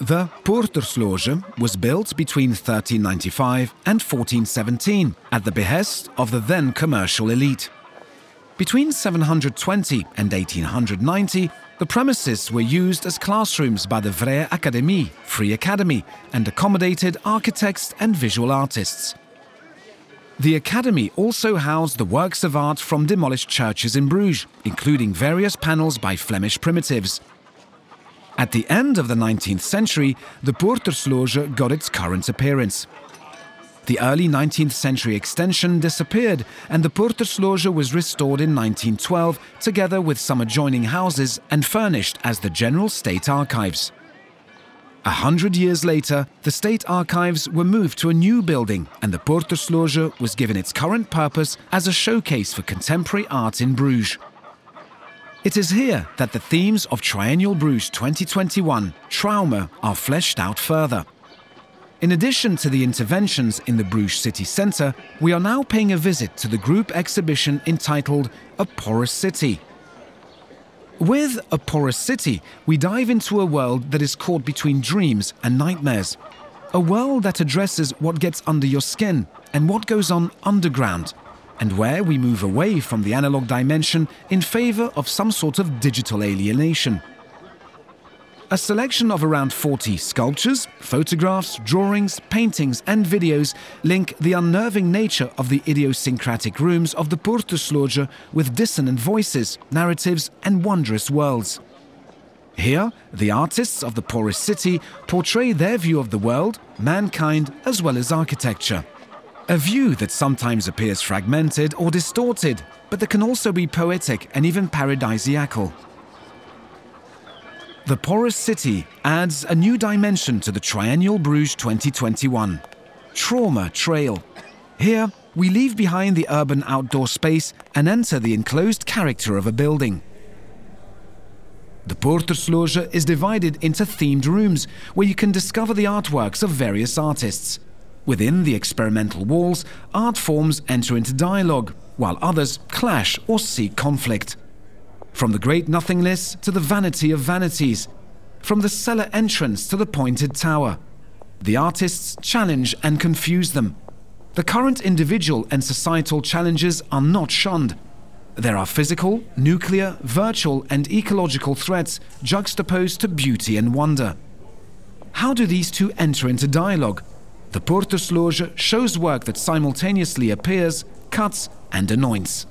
The Poortersloge was built between 1395 and 1417 at the behest of the then commercial elite. Between 720 and 1890, the premises were used as classrooms by the Vrije Academie, Free Academy, and accommodated architects and visual artists. The Academy also housed the works of art from demolished churches in Bruges, including various panels by Flemish primitives. At the end of the 19th century, the Poortersloge got its current appearance. The early 19th century extension disappeared and the Poortersloge was restored in 1912 together with some adjoining houses and furnished as the General State Archives. A hundred years later, the state archives were moved to a new building and the Poortersloge was given its current purpose as a showcase for contemporary art in Bruges. It is here that the themes of Triennial Bruges 2021, Trauma, are fleshed out further. In addition to the interventions in the Bruges city centre, we are now paying a visit to the group exhibition entitled A Porous City. With A Porous City, we dive into a world that is caught between dreams and nightmares. A world that addresses what gets under your skin and what goes on underground and where we move away from the analog dimension in favor of some sort of digital alienation. A selection of around 40 sculptures, photographs, drawings, paintings, and videos link the unnerving nature of the idiosyncratic rooms of the Poortersloge with dissonant voices, narratives, and wondrous worlds. Here, the artists of the Porous City portray their view of the world, mankind, as well as architecture. A view that sometimes appears fragmented or distorted, but that can also be poetic and even paradisiacal. The Porous City adds a new dimension to the Triennial Bruges 2021 Trauma Trail. Here, we leave behind the urban outdoor space and enter the enclosed character of a building. The Poortersloge is divided into themed rooms where you can discover the artworks of various artists. Within the experimental walls, art forms enter into dialogue, while others clash or seek conflict. From the great nothingness to the vanity of vanities, from the cellar entrance to the pointed tower. The artists challenge and confuse them. The current individual and societal challenges are not shunned. There are physical, nuclear, virtual, and ecological threats juxtaposed to beauty and wonder. How do these two enter into dialogue? The Poortersloge shows work that simultaneously appears, cuts, and anoints.